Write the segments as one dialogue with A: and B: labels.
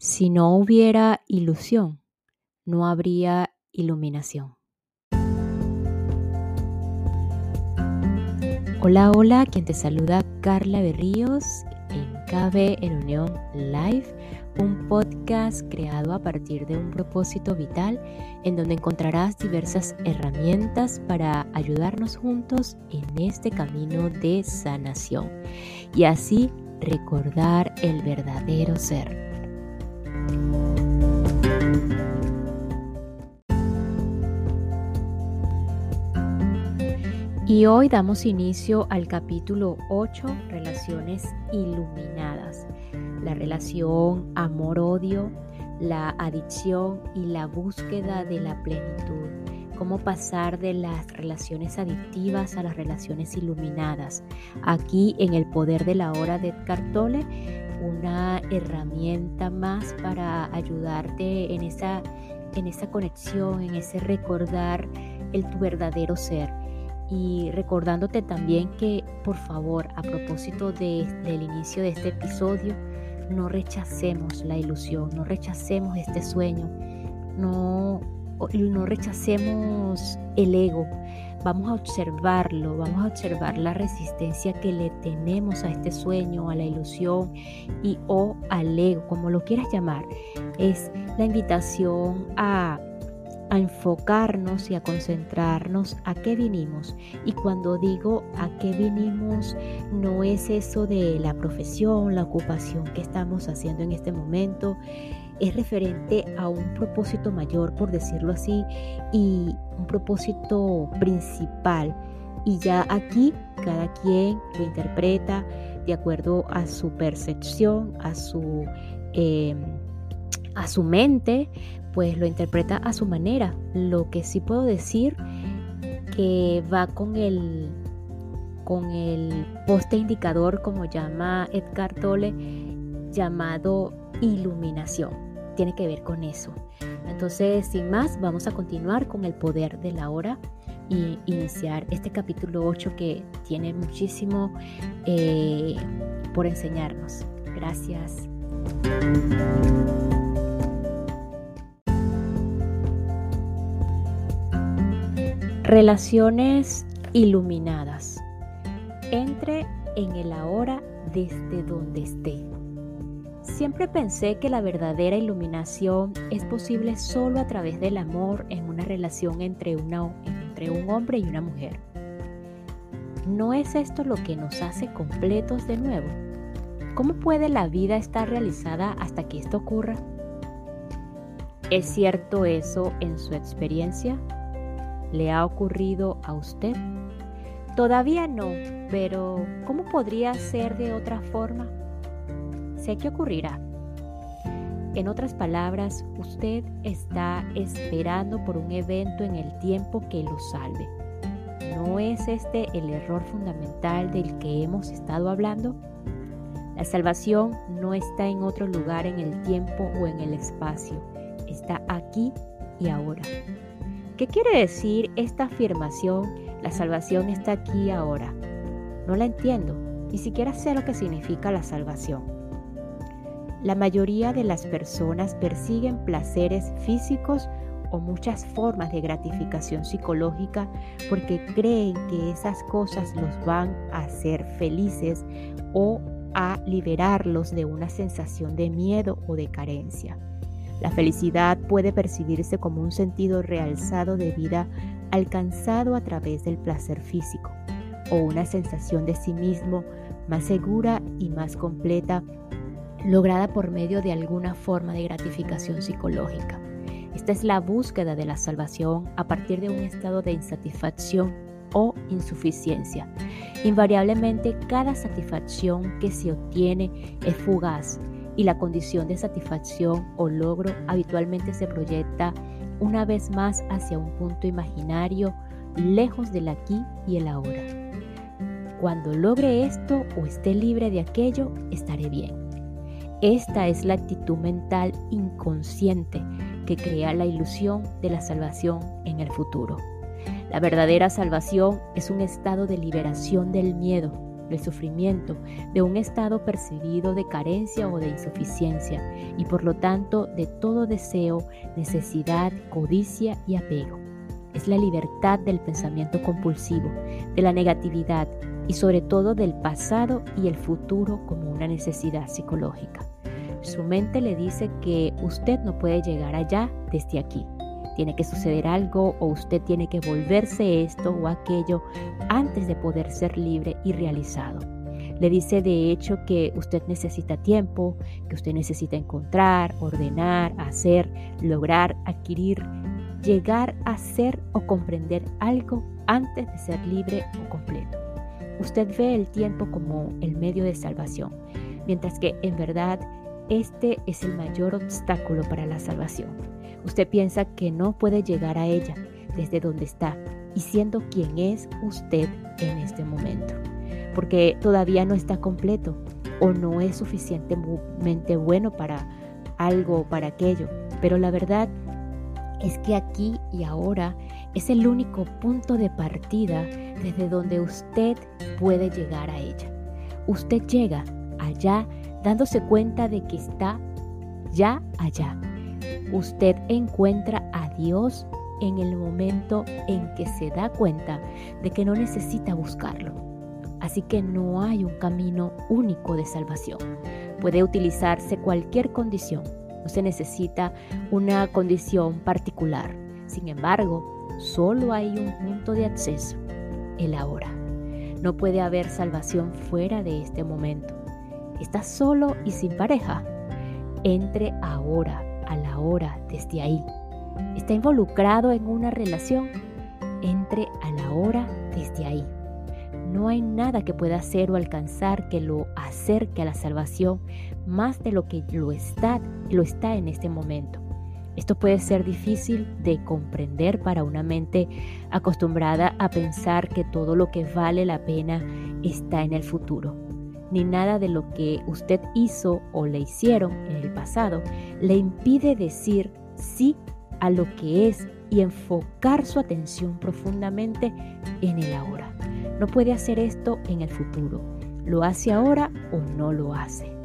A: Si no hubiera ilusión, no habría iluminación. Hola, hola, quien te saluda Carla Berríos en KB en Unión Live, un podcast creado a partir de un propósito vital en donde encontrarás diversas herramientas para ayudarnos juntos en este camino de sanación y así recordar el verdadero ser. Y hoy damos inicio al capítulo 8, Relaciones Iluminadas. La relación amor-odio, la adicción y la búsqueda de la plenitud. Cómo pasar de las relaciones adictivas a las relaciones iluminadas. Aquí en El Poder de la Hora de Edgar Tolle, una herramienta más para ayudarte en esa, en esa conexión, en ese recordar el tu verdadero ser y recordándote también que por favor a propósito de, del inicio de este episodio no rechacemos la ilusión, no rechacemos este sueño, no, no rechacemos el ego. Vamos a observarlo, vamos a observar la resistencia que le tenemos a este sueño, a la ilusión y o al ego, como lo quieras llamar. Es la invitación a a enfocarnos y a concentrarnos a qué vinimos. Y cuando digo a qué vinimos, no es eso de la profesión, la ocupación que estamos haciendo en este momento, es referente a un propósito mayor, por decirlo así, y un propósito principal. Y ya aquí cada quien lo interpreta de acuerdo a su percepción, a su, eh, a su mente, pues lo interpreta a su manera. Lo que sí puedo decir que va con el con el poste indicador como llama Edgar Tolle llamado iluminación. Tiene que ver con eso. Entonces, sin más, vamos a continuar con el poder de la hora y iniciar este capítulo 8 que tiene muchísimo eh, por enseñarnos. Gracias. Relaciones iluminadas. Entre en el ahora desde donde esté. Siempre pensé que la verdadera iluminación es posible solo a través del amor en una relación entre, un hombre y una mujer. ¿No es esto lo que nos hace completos de nuevo? ¿Cómo puede la vida estar realizada hasta que esto ocurra? ¿Es cierto eso en su experiencia? ¿Le ha ocurrido a usted? Todavía no, pero ¿cómo podría ser de otra forma? Sé que ocurrirá. En otras palabras, usted está esperando por un evento en el tiempo que lo salve. ¿No es este el error fundamental del que hemos estado hablando? La salvación no está en otro lugar en el tiempo o en el espacio, está aquí y ahora. ¿Qué quiere decir esta afirmación? La salvación está aquí ahora. No la entiendo, ni siquiera sé lo que significa la salvación. La mayoría de las personas persiguen placeres físicos o muchas formas de gratificación psicológica porque creen que esas cosas los van a hacer felices o a liberarlos de una sensación de miedo o de carencia. La felicidad puede percibirse como un sentido realzado de vida alcanzado a través del placer físico o una sensación de sí mismo más segura y más completa lograda por medio de alguna forma de gratificación psicológica. Esta es la búsqueda de la salvación a partir de un estado de insatisfacción o insuficiencia. Invariablemente cada satisfacción que se obtiene es fugaz y la condición de satisfacción o logro habitualmente se proyecta una vez más hacia un punto imaginario lejos del aquí y el ahora. Cuando logre esto o esté libre de aquello, estaré bien. Esta es la actitud mental inconsciente que crea la ilusión de la salvación en el futuro. La verdadera salvación es un estado de liberación del miedo, del sufrimiento, de un estado percibido de carencia o de insuficiencia, y por lo tanto de todo deseo, necesidad, codicia y apego. Es la libertad del pensamiento compulsivo, de la negatividad y sobre todo del pasado y el futuro como una necesidad psicológica. Su mente le dice que usted no puede llegar allá desde aquí. Tiene que suceder algo o usted tiene que volverse esto o aquello antes de poder ser libre y realizado. Le dice de hecho que usted necesita tiempo, que usted necesita encontrar, ordenar, hacer, lograr, adquirir, llegar a ser o comprender algo antes de ser libre o completo. Usted ve el tiempo como el medio de salvación, mientras que en verdad este es el mayor obstáculo para la salvación. Usted piensa que no puede llegar a ella desde donde está y siendo quien es usted en este momento, porque todavía no está completo o no es suficientemente bueno para algo o para aquello. Pero la verdad es que aquí y ahora es el único punto de partida desde donde usted puede llegar a ella. Usted llega allá dándose cuenta de que está ya allá. Usted encuentra a Dios en el momento en que se da cuenta de que no necesita buscarlo. Así que no hay un camino único de salvación. Puede utilizarse cualquier condición. No se necesita una condición particular. Sin embargo, solo hay un punto de acceso, el ahora. No puede haber salvación fuera de este momento. Está solo y sin pareja. Entre ahora, a la hora, desde ahí. Está involucrado en una relación. Entre a la hora, desde ahí. No hay nada que pueda hacer o alcanzar que lo acerque a la salvación más de lo que lo está, lo está en este momento. Esto puede ser difícil de comprender para una mente acostumbrada a pensar que todo lo que vale la pena está en el futuro ni nada de lo que usted hizo o le hicieron en el pasado le impide decir sí a lo que es y enfocar su atención profundamente en el ahora. No puede hacer esto en el futuro. Lo hace ahora o no lo hace.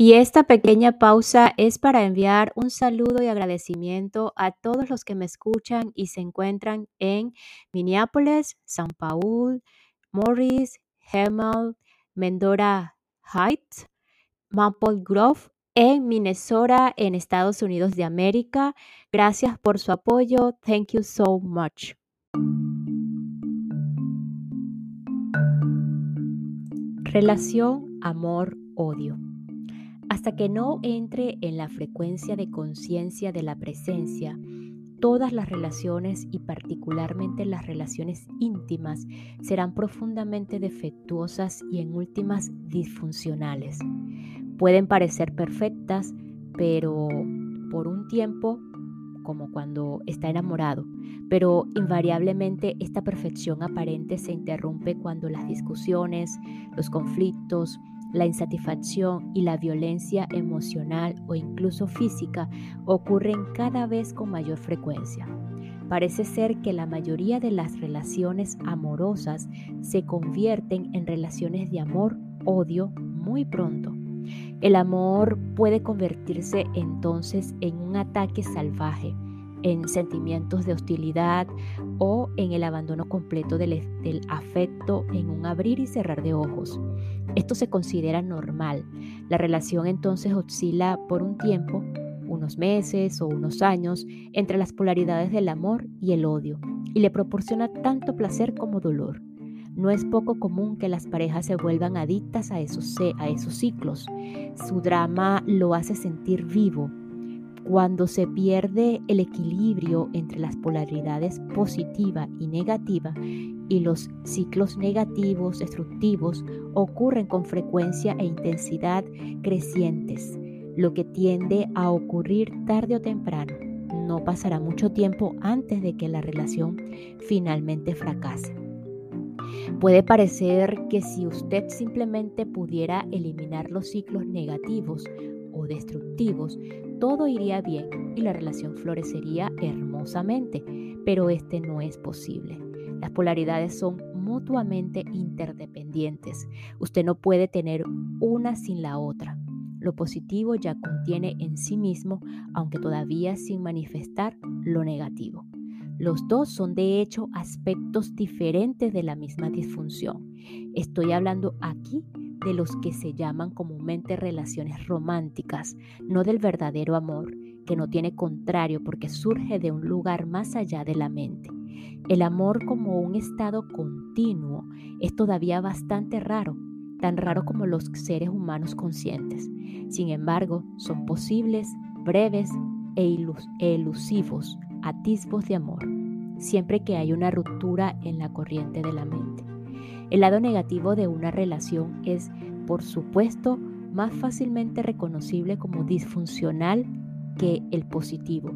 A: Y esta pequeña pausa es para enviar un saludo y agradecimiento a todos los que me escuchan y se encuentran en Minneapolis, San Paul, Morris, Hemel, Mendora Heights, Maple Grove, en Minnesota, en Estados Unidos de América. Gracias por su apoyo. Thank you so much. Relación, amor, odio. Hasta que no entre en la frecuencia de conciencia de la presencia, todas las relaciones y particularmente las relaciones íntimas serán profundamente defectuosas y en últimas disfuncionales. Pueden parecer perfectas, pero por un tiempo, como cuando está enamorado, pero invariablemente esta perfección aparente se interrumpe cuando las discusiones, los conflictos, la insatisfacción y la violencia emocional o incluso física ocurren cada vez con mayor frecuencia. Parece ser que la mayoría de las relaciones amorosas se convierten en relaciones de amor-odio muy pronto. El amor puede convertirse entonces en un ataque salvaje, en sentimientos de hostilidad o en el abandono completo del, del afecto en un abrir y cerrar de ojos. Esto se considera normal. La relación entonces oscila por un tiempo, unos meses o unos años, entre las polaridades del amor y el odio, y le proporciona tanto placer como dolor. No es poco común que las parejas se vuelvan adictas a esos, a esos ciclos. Su drama lo hace sentir vivo, cuando se pierde el equilibrio entre las polaridades positiva y negativa y los ciclos negativos, destructivos, ocurren con frecuencia e intensidad crecientes, lo que tiende a ocurrir tarde o temprano. No pasará mucho tiempo antes de que la relación finalmente fracase. Puede parecer que si usted simplemente pudiera eliminar los ciclos negativos o destructivos, todo iría bien y la relación florecería hermosamente, pero este no es posible. Las polaridades son mutuamente interdependientes. Usted no puede tener una sin la otra. Lo positivo ya contiene en sí mismo, aunque todavía sin manifestar lo negativo. Los dos son de hecho aspectos diferentes de la misma disfunción. Estoy hablando aquí de los que se llaman comúnmente relaciones románticas, no del verdadero amor, que no tiene contrario porque surge de un lugar más allá de la mente. El amor como un estado continuo es todavía bastante raro, tan raro como los seres humanos conscientes. Sin embargo, son posibles, breves e, elusivos atisbos de amor, siempre que hay una ruptura en la corriente de la mente. El lado negativo de una relación es, por supuesto, más fácilmente reconocible como disfuncional que el positivo.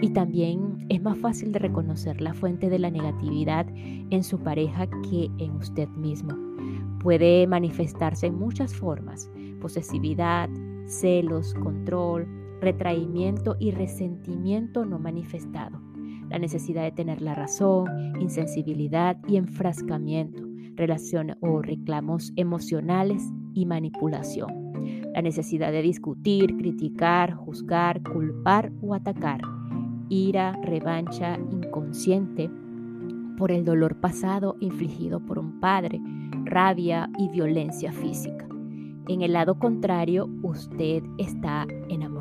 A: Y también es más fácil de reconocer la fuente de la negatividad en su pareja que en usted mismo. Puede manifestarse en muchas formas, posesividad, celos, control, retraimiento y resentimiento no manifestado, la necesidad de tener la razón, insensibilidad y enfrascamiento, relación o reclamos emocionales y manipulación, la necesidad de discutir, criticar, juzgar, culpar o atacar, ira, revancha inconsciente por el dolor pasado infligido por un padre, rabia y violencia física. En el lado contrario, usted está enamorado,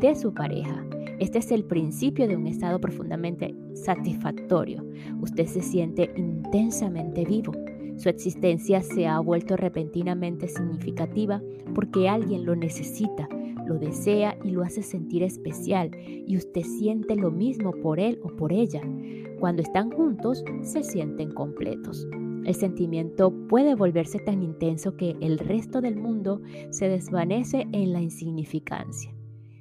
A: de su pareja. Este es el principio de un estado profundamente satisfactorio. Usted se siente intensamente vivo. Su existencia se ha vuelto repentinamente significativa porque alguien lo necesita, lo desea y lo hace sentir especial y usted siente lo mismo por él o por ella. Cuando están juntos, se sienten completos. El sentimiento puede volverse tan intenso que el resto del mundo se desvanece en la insignificancia.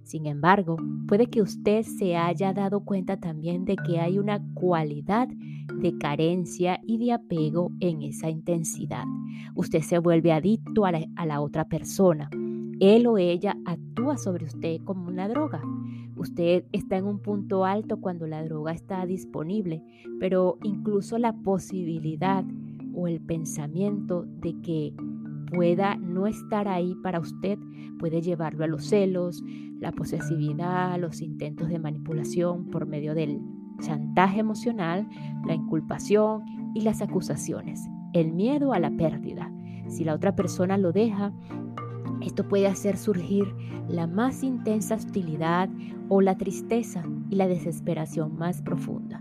A: Sin embargo, puede que usted se haya dado cuenta también de que hay una cualidad de carencia y de apego en esa intensidad. Usted se vuelve adicto a la, otra persona. Él o ella actúa sobre usted como una droga. Usted está en un punto alto cuando la droga está disponible, pero incluso la posibilidad o el pensamiento de que pueda no estar ahí para usted puede llevarlo a los celos, la posesividad, los intentos de manipulación por medio del chantaje emocional, la inculpación y las acusaciones, el miedo a la pérdida. Si la otra persona lo deja, esto puede hacer surgir la más intensa hostilidad o la tristeza y la desesperación más profunda.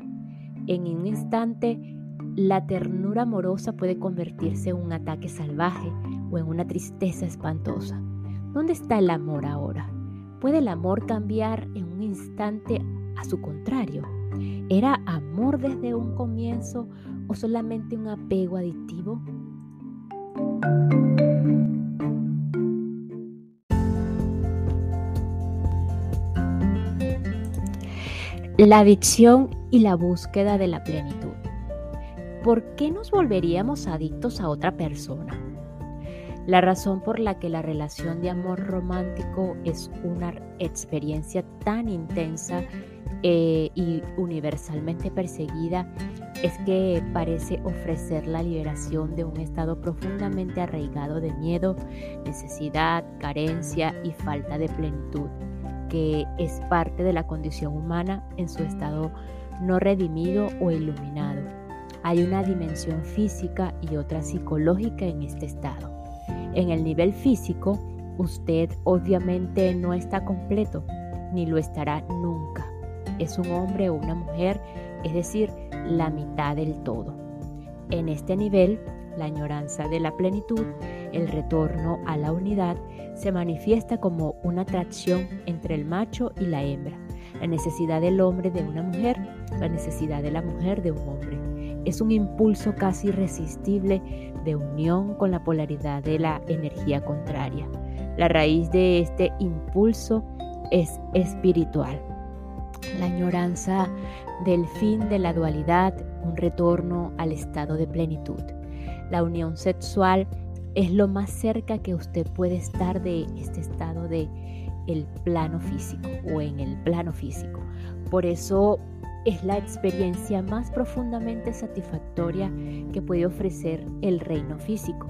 A: En un instante, la ternura amorosa puede convertirse en un ataque salvaje o en una tristeza espantosa. ¿Dónde está el amor ahora? ¿Puede el amor cambiar en un instante a su contrario? ¿Era amor desde un comienzo o solamente un apego adictivo? La adicción y la búsqueda de la plenitud. ¿Por qué nos volveríamos adictos a otra persona? La razón por la que la relación de amor romántico es una experiencia tan intensa eh, y universalmente perseguida es que parece ofrecer la liberación de un estado profundamente arraigado de miedo, necesidad, carencia y falta de plenitud, que es parte de la condición humana en su estado no redimido o iluminado. Hay una dimensión física y otra psicológica en este estado. En el nivel físico, usted obviamente no está completo, ni lo estará nunca. Es un hombre o una mujer, es decir, la mitad del todo. En este nivel, la añoranza de la plenitud, el retorno a la unidad, se manifiesta como una atracción entre el macho y la hembra, la necesidad del hombre de una mujer, la necesidad de la mujer de un hombre es un impulso casi irresistible de unión con la polaridad de la energía contraria. La raíz de este impulso es espiritual. La añoranza del fin de la dualidad, un retorno al estado de plenitud. La unión sexual es lo más cerca que usted puede estar de este estado de el plano físico o en el plano físico. Por eso es la experiencia más profundamente satisfactoria que puede ofrecer el reino físico.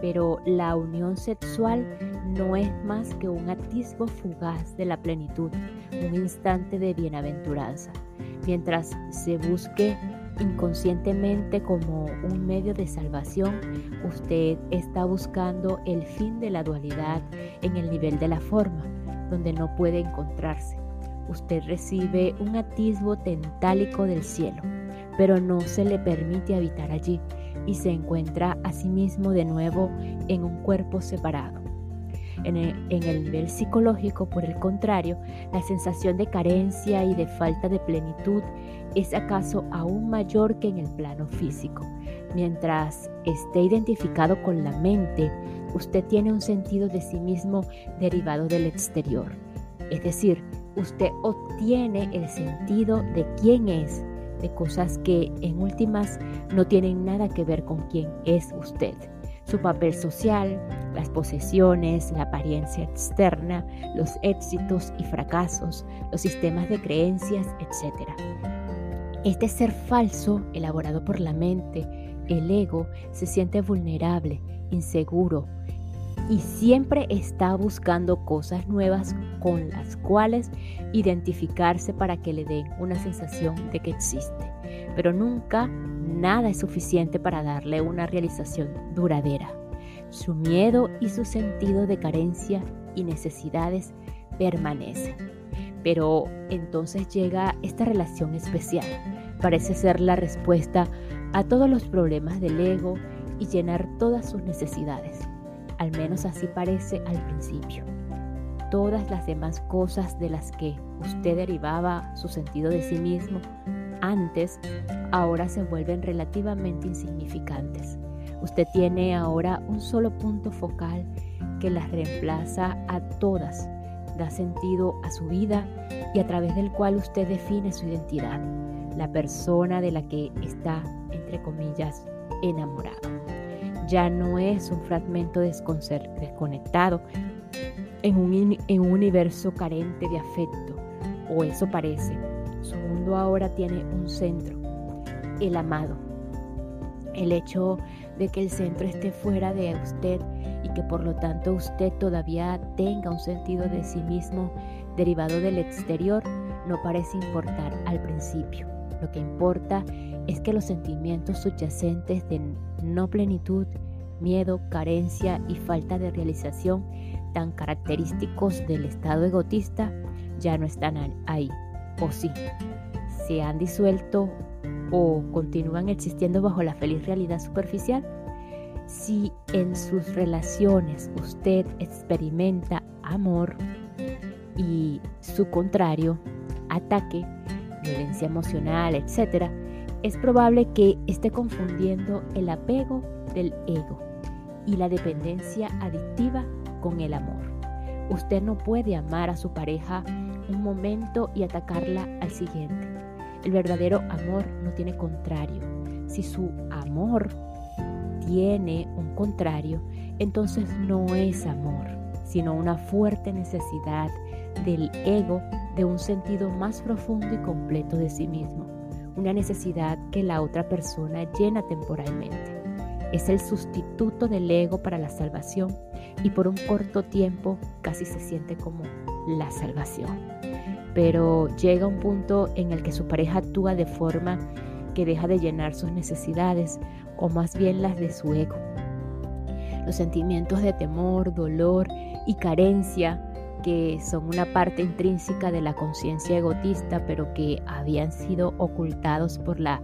A: Pero la unión sexual no es más que un atisbo fugaz de la plenitud, un instante de bienaventuranza. Mientras se busque inconscientemente como un medio de salvación, usted está buscando el fin de la dualidad en el nivel de la forma, donde no puede encontrarse. Usted recibe un atisbo tentálico del cielo, pero no se le permite habitar allí y se encuentra a sí mismo de nuevo en un cuerpo separado. En el, nivel psicológico, por el contrario, la sensación de carencia y de falta de plenitud es acaso aún mayor que en el plano físico. Mientras esté identificado con la mente, usted tiene un sentido de sí mismo derivado del exterior. Es decir, usted obtiene el sentido de quién es, de cosas que en últimas no tienen nada que ver con quién es usted. Su papel social, las posesiones, la apariencia externa, los éxitos y fracasos, los sistemas de creencias, etc. Este ser falso, elaborado por la mente, el ego, se siente vulnerable, inseguro y siempre está buscando cosas nuevas con las cuales identificarse para que le den una sensación de que existe. Pero nunca nada es suficiente para darle una realización duradera. Su miedo y su sentido de carencia y necesidades permanecen. Pero entonces llega esta relación especial. Parece ser la respuesta a todos los problemas del ego y llenar todas sus necesidades. Al menos así parece al principio. Todas las demás cosas de las que usted derivaba su sentido de sí mismo antes, ahora se vuelven relativamente insignificantes. Usted tiene ahora un solo punto focal que las reemplaza a todas da sentido a su vida y a través del cual usted define su identidad, la persona de la que está, entre comillas, enamorado. Ya no es un fragmento desconectado en un, en un universo carente de afecto, o eso parece. Su mundo ahora tiene un centro, el amado. El hecho de que el centro esté fuera de usted y que por lo tanto usted todavía tenga un sentido de sí mismo derivado del exterior no parece importar al principio. Lo que importa es que los sentimientos subyacentes de no plenitud, miedo, carencia y falta de realización tan característicos del estado egotista ya no están ahí. O sí, se han disuelto o continúan existiendo bajo la feliz realidad superficial si en sus relaciones usted experimenta amor y su contrario, ataque, violencia emocional, etc., es probable que esté confundiendo el apego del ego y la dependencia adictiva con el amor. Usted no puede amar a su pareja un momento y atacarla al siguiente. El verdadero amor no tiene contrario. Si su amor tiene un contrario, entonces no es amor, sino una fuerte necesidad del ego de un sentido más profundo y completo de sí mismo, una necesidad que la otra persona llena temporalmente. Es el sustituto del ego para la salvación y por un corto tiempo casi se siente como la salvación. Pero llega un punto en el que su pareja actúa de forma que deja de llenar sus necesidades o más bien las de su ego. Los sentimientos de temor, dolor y carencia que son una parte intrínseca de la conciencia egotista, pero que habían sido ocultados por la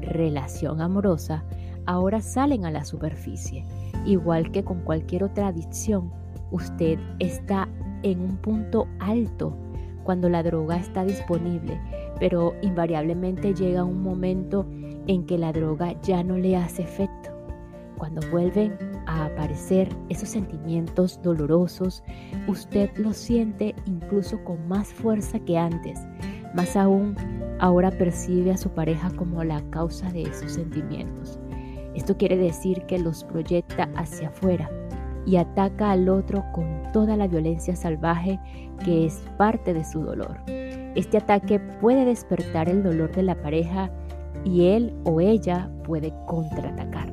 A: relación amorosa, ahora salen a la superficie. Igual que con cualquier otra adicción, usted está en un punto alto cuando la droga está disponible, pero invariablemente llega un momento en que la droga ya no le hace efecto. Cuando vuelven a aparecer esos sentimientos dolorosos, usted los siente incluso con más fuerza que antes. Más aún, ahora percibe a su pareja como la causa de esos sentimientos. Esto quiere decir que los proyecta hacia afuera y ataca al otro con toda la violencia salvaje que es parte de su dolor. Este ataque puede despertar el dolor de la pareja y él o ella puede contraatacarlo.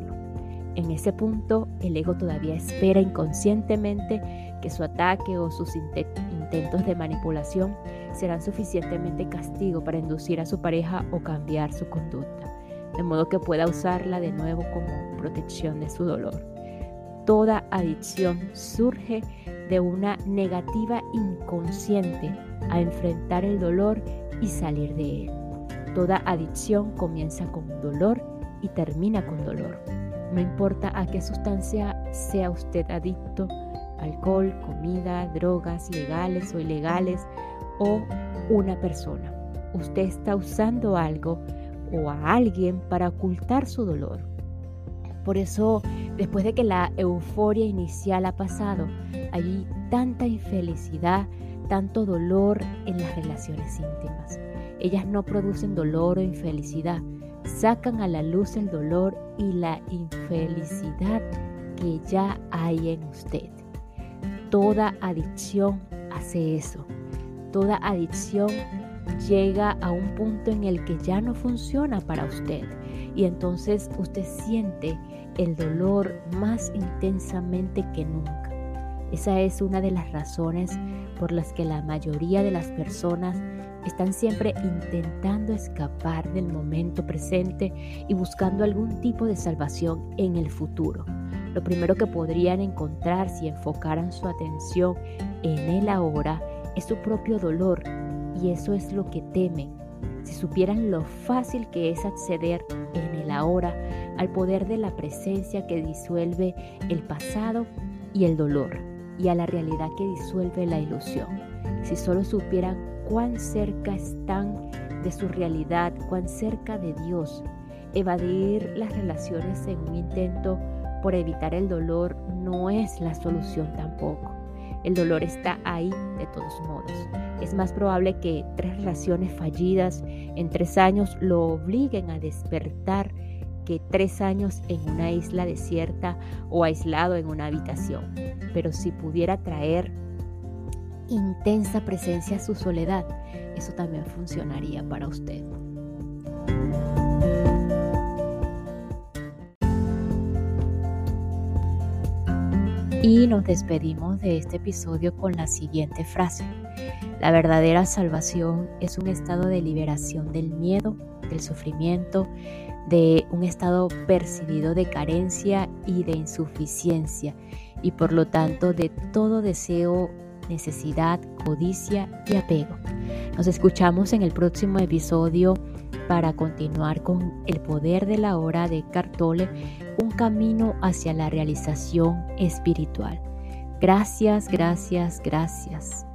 A: En ese punto, el ego todavía espera inconscientemente que su ataque o sus intentos de manipulación serán suficientemente castigo para inducir a su pareja o cambiar su conducta, de modo que pueda usarla de nuevo como protección de su dolor. Toda adicción surge de una negativa inconsciente a enfrentar el dolor y salir de él. Toda adicción comienza con dolor y termina con dolor. No importa a qué sustancia sea usted adicto, alcohol, comida, drogas legales o ilegales o una persona. Usted está usando algo o a alguien para ocultar su dolor. Por eso, después de que la euforia inicial ha pasado, hay tanta infelicidad, tanto dolor en las relaciones íntimas. Ellas no producen dolor o infelicidad, sacan a la luz el dolor y la infelicidad que ya hay en usted. Toda adicción hace eso. Toda adicción llega a un punto en el que ya no funciona para usted y entonces usted siente el dolor más intensamente que nunca. Esa es una de las razones por las que la mayoría de las personas están siempre intentando escapar del momento presente y buscando algún tipo de salvación en el futuro. Lo primero que podrían encontrar si enfocaran su atención en el ahora es su propio dolor y eso es lo que temen. Si supieran lo fácil que es acceder en el ahora al poder de la presencia que disuelve el pasado y el dolor y a la realidad que disuelve la ilusión. Si solo supieran cuán cerca están de su realidad, cuán cerca de Dios. Evadir las relaciones en un intento por evitar el dolor no es la solución tampoco. El dolor está ahí de todos modos. Es más probable que tres relaciones fallidas en tres años lo obliguen a despertar que tres años en una isla desierta o aislado en una habitación. Pero si pudiera traer intensa presencia su soledad, eso también funcionaría para usted. Y nos despedimos de este episodio con la siguiente frase. La verdadera salvación es un estado de liberación del miedo, del sufrimiento, de un estado percibido de carencia y de insuficiencia y por lo tanto de todo deseo, necesidad, codicia y apego. Nos escuchamos en el próximo episodio para continuar con el poder de la hora de Cartole, un camino hacia la realización espiritual. Gracias, gracias, gracias.